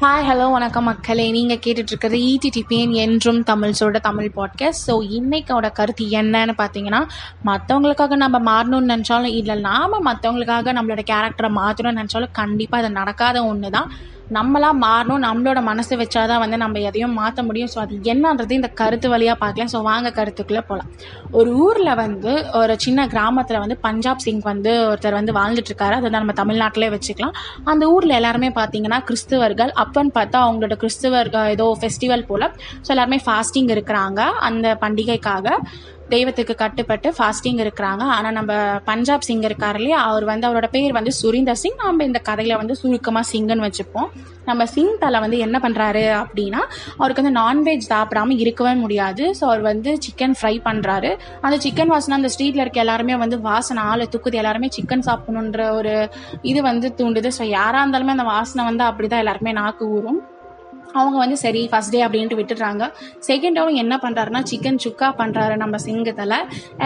Hi hello வணக்கம் மக்களே. நீங்கள் கேட்டுட்ருக்கிறது இடிடிபிஎன் என்றும் தமிழ் சொல்கிற தமிழ் பாட்காஸ்ட் ஸோ இன்றைக்கோட கருத்து என்னன்னு பார்த்தீங்கன்னா மற்றவங்களுக்காக நம்ம மாறணும்னு நினச்சாலும் இல்லை நாம் மற்றவங்களுக்காக நம்மளோட கேரக்டரை மாற்றணும்னு நினச்சாலும் கண்டிப்பாக அது நடக்காத ஒன்று தான் நம்மளாக மாறணும் நம்மளோட மனசு வச்சாதான் வந்து நம்ம எதையும் மாற்ற முடியும். ஸோ அது என்னன்றது இந்த கருத்து வழியாக பார்க்கலாம். ஸோ வாங்க கருத்துக்குள்ளே போகலாம் ஒரு ஊரில் வந்து ஒரு சின்ன கிராமத்தில் வந்து பஞ்சாப் சிங் வந்து ஒருத்தர் வந்து வாழ்ந்துட்டுருக்காரு அதை நம்ம தமிழ்நாட்டிலே வச்சுக்கலாம். அந்த ஊரில் எல்லாருமே பார்த்தீங்கன்னா கிறிஸ்துவர்கள். அப்பன்னு பார்த்தா அவங்களோட கிறிஸ்துவர்கள் ஏதோ ஃபெஸ்டிவல் போல். ஸோ எல்லாருமே ஃபாஸ்டிங் இருக்கிறாங்க அந்த பண்டிகைக்காக. தெய்வத்துக்கு கட்டுப்பட்டு ஃபாஸ்டிங் இருக்கிறாங்க. ஆனால் நம்ம பஞ்சாப் சிங் இருக்கார் இல்லையா? அவர் வந்து அவரோட பேர் வந்து சுரீந்தர் சிங். நம்ம இந்த கதையில வந்து சுருக்கமாக சிங்குன்னு வச்சுப்போம். நம்ம சிங் தலை வந்து என்ன பண்ணுறாரு அப்படின்னா அவருக்கு வந்து நான்வெஜ் சாப்பிடாம இருக்கவே முடியாது. ஸோ அவர் வந்து சிக்கன் ஃப்ரை பண்ணுறாரு அந்த சிக்கன் வாசனை அந்த ஸ்ட்ரீட்டில் இருக்க எல்லாருமே வந்து வாசனை ஆளை தூக்குது. எல்லாருமே சிக்கன் சாப்பிடணுன்ற ஒரு இது வந்து தூண்டுது. ஸோ யாராக இருந்தாலுமே அந்த வாசனை வந்து அப்படிதான் எல்லாருமே நாக்கு ஊறும். அவங்க வந்து சரி ஃபர்ஸ்ட் டே அப்படின்ட்டு விட்டுடுறாங்க. செகண்ட் டேவும் என்ன பண்ணுறாருன்னா சிக்கன் சுக்கா பண்ணுறாரு நம்ம சிங்கத்தில்.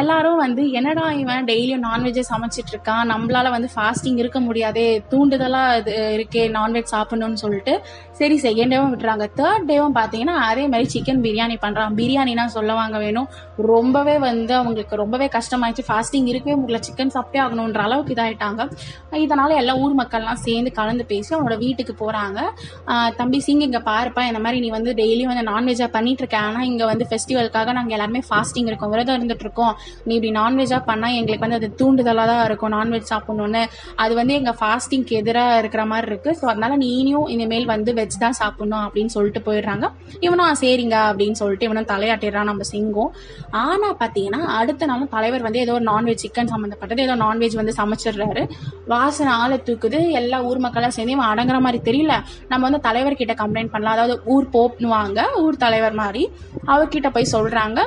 எல்லாரும் வந்து என்னடா இவன் டெய்லியும் நான்வெஜ்ஜே சமைச்சிட்டு இருக்கான்? நம்மளால வந்து ஃபாஸ்டிங் இருக்க முடியாதே தூண்டுதலாக இது இருக்கே நான்வெஜ் சாப்பிடணும்னு சொல்லிட்டு சரி செகண்ட் டேவும் விட்டுறாங்க. தேர்ட் டேவும் பார்த்தீங்கன்னா அதே மாதிரி சிக்கன் பிரியாணி பண்ணுறான் பிரியாணினா சொல்ல வாங்க வேணும். ரொம்பவே வந்து அவங்களுக்கு ரொம்பவே கஷ்டமாயிடுச்சு. ஃபாஸ்டிங் இருக்கவே முடியல. சிக்கன் சாப்பிட்டே ஆகணுன்ற அளவுக்கு இதாயிட்டாங்க. இதனால எல்லா ஊர் மக்கள்லாம் சேர்ந்து கலந்து பேசி அவனோட வீட்டுக்கு போகிறாங்க தம்பி சிங் இங்க பாருப்பா இந்த மாதிரி நீ வந்து டெய்லியும் வந்து நான்வெஜ்ஜா பண்ணிட்டு இருக்க ஆனா இங்க வந்து ஃபெஸ்டிவலுக்காக நாங்க எல்லாருமே ஃபாஸ்டிங் இருக்கோம். விரதம் இருந்துட்டு இருக்கோம் நீ இப்படி நான்வெஜ்ஜா பண்ணா எங்களுக்கு வந்து அது தூண்டுதலா தான் இருக்கும் நான்வெஜ் சாப்பிடணும்னு. அது வந்து எங்க ஃபாஸ்டிங்க்கு எதிராக இருக்கிற மாதிரி இருக்கு. ஸோ அதனால நீயும் இனிமேல் வந்து வெஜ் தான் சாப்பிடணும் அப்படின்னு சொல்லிட்டு போயிடுறாங்க. இவனும் சரிங்க அப்படின்னு சொல்லிட்டு இவனும் தலையாட்டிடுறான் நம்ம சிங்கம். ஆனா பாத்தீங்கன்னா அடுத்த நாளும் தலைவர் வந்து ஏதோ ஒரு நான்வெஜ் சிக்கன் சம்மந்தப்பட்டது ஏதோ நான்வெஜ் வந்து சமைச்சிடுறாரு. வாசனை ஆளை தூக்குது. எல்லா ஊர் மக்களாக சேர்ந்து இவன் அடங்குற மாதிரி தெரியல. நம்ம வந்து தலைவர்கிட்ட கம்ப்ளைண்ட் பண்ணலாம் அதாவது ஊர் போப்னுவாங்க ஊர் தலைவர் மாதிரி. அவர்கிட்ட போய் சொல்கிறாங்க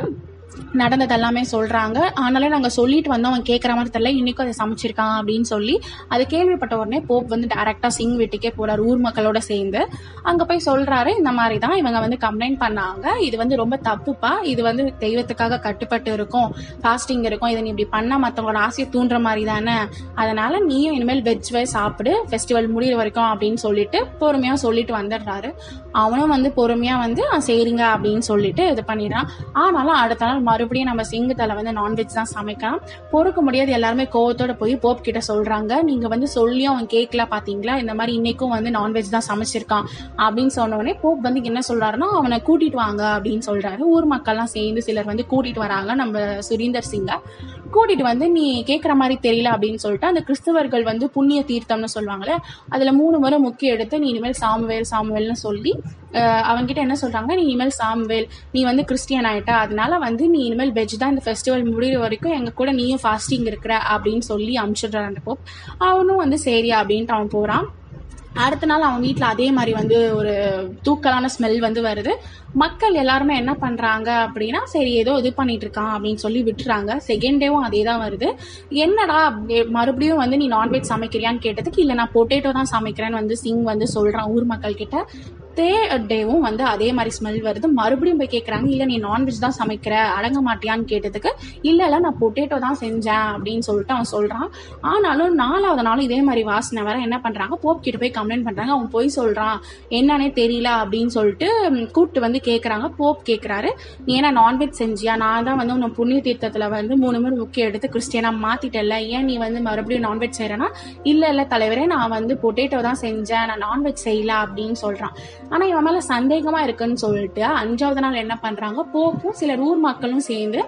நடந்தது எல்லாமே சொல்கிறாங்க ஆனாலும் நாங்கள் சொல்லிட்டு வந்தோம். அவன் கேட்குற மாதிரி தெரியல. இன்னைக்கும் அதை சமைச்சிருக்கான் அப்படின்னு சொல்லி அது கேள்விப்பட்ட உடனே போப் வந்து டேரெக்டாக சிங் வீட்டுக்கே போகிறார் ஊர் மக்களோட சேர்ந்து. அங்கே போய் சொல்கிறாரு இந்த மாதிரி தான் இவங்க வந்து கம்ப்ளைண்ட் பண்ணாங்க. இது வந்து ரொம்ப தப்புப்பா. இது வந்து தெய்வத்துக்காக கட்டுப்பட்டு இருக்கும். ஃபாஸ்டிங் இருக்கும். இதை நீ இப்படி பண்ணால் மற்றவங்களோட ஆசையை தூண்டுற மாதிரி தானே அதனால் நீயும் இனிமேல் வெஜ் வே சாப்பிடு. ஃபெஸ்டிவல் முடியிற வரைக்கும் அப்படின்னு சொல்லிட்டு பொறுமையாக சொல்லிட்டு வந்துடுறாரு. அவனும் வந்து பொறுமையா வந்து "ஆ, சரிங்க அப்படின்னு சொல்லிட்டு இது பண்ணிடுறான். ஆனாலும் அடுத்த நாள் மறுபடியும் நம்ம சிங்கத்தில் வந்து நான்வெஜ் தான் சமைக்கலாம். பொறுக்க முடியாது. எல்லாருமே கோவத்தோட போய் போப் கிட்ட சொல்றாங்க. நீங்க வந்து சொல்லியும் அவன் கேட்கல பாத்தீங்களா? இந்த மாதிரி இன்னைக்கும் வந்து நான்வெஜ் தான் சமைச்சிருக்கான் அப்படின்னு சொன்ன போப் வந்து என்ன சொல்றாருன்னா அவனை கூட்டிட்டு வாங்க அப்படின்னு சொல்றாரு. ஊர் மக்கள்லாம் சேர்ந்து சிலர் வந்து கூட்டிட்டு வராங்க. நம்ம சுரீந்தர் சிங்கை. கூட்டிட்டு வந்து நீ கேட்குற மாதிரி தெரியல அப்படின்னு சொல்லிட்டு அந்த கிறிஸ்தவர்கள் வந்து புண்ணிய தீர்த்தம்னு சொல்லுவாங்கள்ல அதில் மூணு முறை முக்கிய எடுத்து நீ இனிமேல் சாமுவேல் சாமுவேல்னு சொல்லி அவங்ககிட்ட என்ன சொல்கிறாங்க நீ இனிமேல் சாமுவேல் நீ வந்து கிறிஸ்டியன் ஆகிட்டா அதனால வந்து நீ இனிமேல் வெஜ் தான் இந்த ஃபெஸ்டிவல் முடிகிற வரைக்கும் எங்கள் கூட நீயும் ஃபாஸ்டிங் இருக்கிற அப்படின்னு சொல்லி அனுப்பிச்சிடுறான் அந்த போப் அவனும் வந்து சரி அப்படின்ட்டு அவன் போகிறான் அடுத்த நாள் அவன் வீட்டில் அதே மாதிரி வந்து ஒரு தூக்கலான ஸ்மெல் வந்து வருது. மக்கள் எல்லாருமே என்ன பண்ணுறாங்க அப்படின்னா சரி ஏதோ இது பண்ணிட்டு இருக்கான் அப்படின்னு சொல்லி விட்டுறாங்க. செகண்ட் டேவும் அதே தான் வருது. என்னடா மறுபடியும் வந்து நீ நான்வெஜ் சமைக்கிறியான்னு கேட்டதுக்கு இல்லை நான் பொட்டேட்டோ தான் சமைக்கிறேன்னு வந்து சிங் வந்து சொல்கிறான் ஊர் மக்கள் கிட்ட அடுத்தே டேவும் வந்து அதே மாதிரி ஸ்மெல் வருது. மறுபடியும் போய் கேட்குறாங்க இல்லை நீ நான்வெஜ் தான் சமைக்கிற அடங்க மாட்டியான்னு கேட்டதுக்கு இல்லை இல்லை நான் பொட்டேட்டோ தான் செஞ்சேன் அப்படின்னு சொல்லிட்டு அவன் சொல்கிறான் ஆனாலும் நாலாவது நாளும் இதே மாதிரி வாசனை வர என்ன பண்ணுறாங்க போப் கிட்ட போய் கம்ப்ளைண்ட் பண்ணுறாங்க அவன் போய் சொல்கிறான் என்னன்னே தெரியல அப்படின்னு சொல்லிட்டு கூப்பிட்டு வந்து கேட்குறாங்க போப் கேட்குறாரு நீ என்ன நான்வெஜ் செஞ்சியா? நான் தான் வந்து உன்னை புண்ணிய தீர்த்தத்தில் வந்து மூணு மூணு முக்கியம் எடுத்து கிறிஸ்டியனாக மாற்றிட்டல ஏன் நீ வந்து மறுபடியும் நான்வெஜ் செய்கிறேன்னா இல்லை இல்லை தலைவரே நான் வந்து பொட்டேட்டோ தான் செஞ்சேன் நான் நான்வெஜ் செய்யல அப்படின்னு சொல்கிறான் ஆனால் இவன் மேலே சந்தேகமாக இருக்குன்னு சொல்லிட்டு அஞ்சாவது நாள் என்ன பண்ணுறாங்க போப்பும் சிலர் ஊர் மக்களும் சேர்ந்து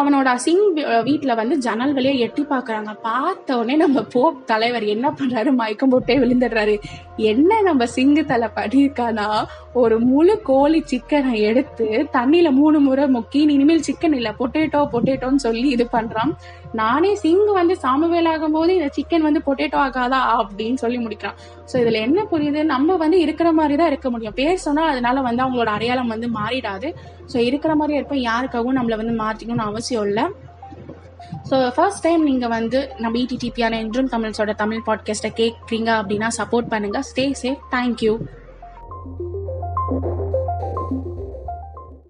அவனோட சிங் வீட்டில் வந்து ஜன்னல் வழியா எட்டி பார்க்குறாங்க பார்த்த உடனே நம்ம போப் தலைவர் என்ன பண்ணுறாரு மயக்கம் போட்டே விழுந்துடுறாரு. என்ன நம்ம சிங்கு தலை பண்ணியிருக்கானா ஒரு முழு கோழி சிக்கனை எடுத்து தண்ணியில் மூணு முறை முக்கி இனிமேல் சிக்கன் இல்லை பொட்டேட்டோ பொட்டேட்டோன்னு சொல்லி இது பண்ணுறான் நானே சிங்கு வந்து சாமவேல் ஆகும்போது இந்த சிக்கன் வந்து பொட்டேட்டோ ஆகாதா? அப்படின்னு சொல்லி முடிக்கிறான். ஸோ இதில் என்ன புரியுது? நம்ம வந்து இருக்கிற மாதிரி தான் இருக்க முடியும். பேர் சொன்னால் அதனால வந்து அவங்களோட அடையாளம் வந்து மாறிடாது. ஸோ இருக்கிற மாதிரி இருப்போம் யாருக்காகவும் நம்மளை வந்து மாற்றிக்கணும்னு அவசியம் எபிசோடில் ஸோ ஃபர்ஸ்ட் டைம் நீங்கள் வந்து நம்ம இடிடிபியான என்றும் தமிழ்ஸோட தமிழ் பாட்காஸ்ட்டை கேட்குறீங்க அப்படின்னா சப்போர்ட் பண்ணுங்கள் ஸ்டே சேஃப் தேங்க்யூ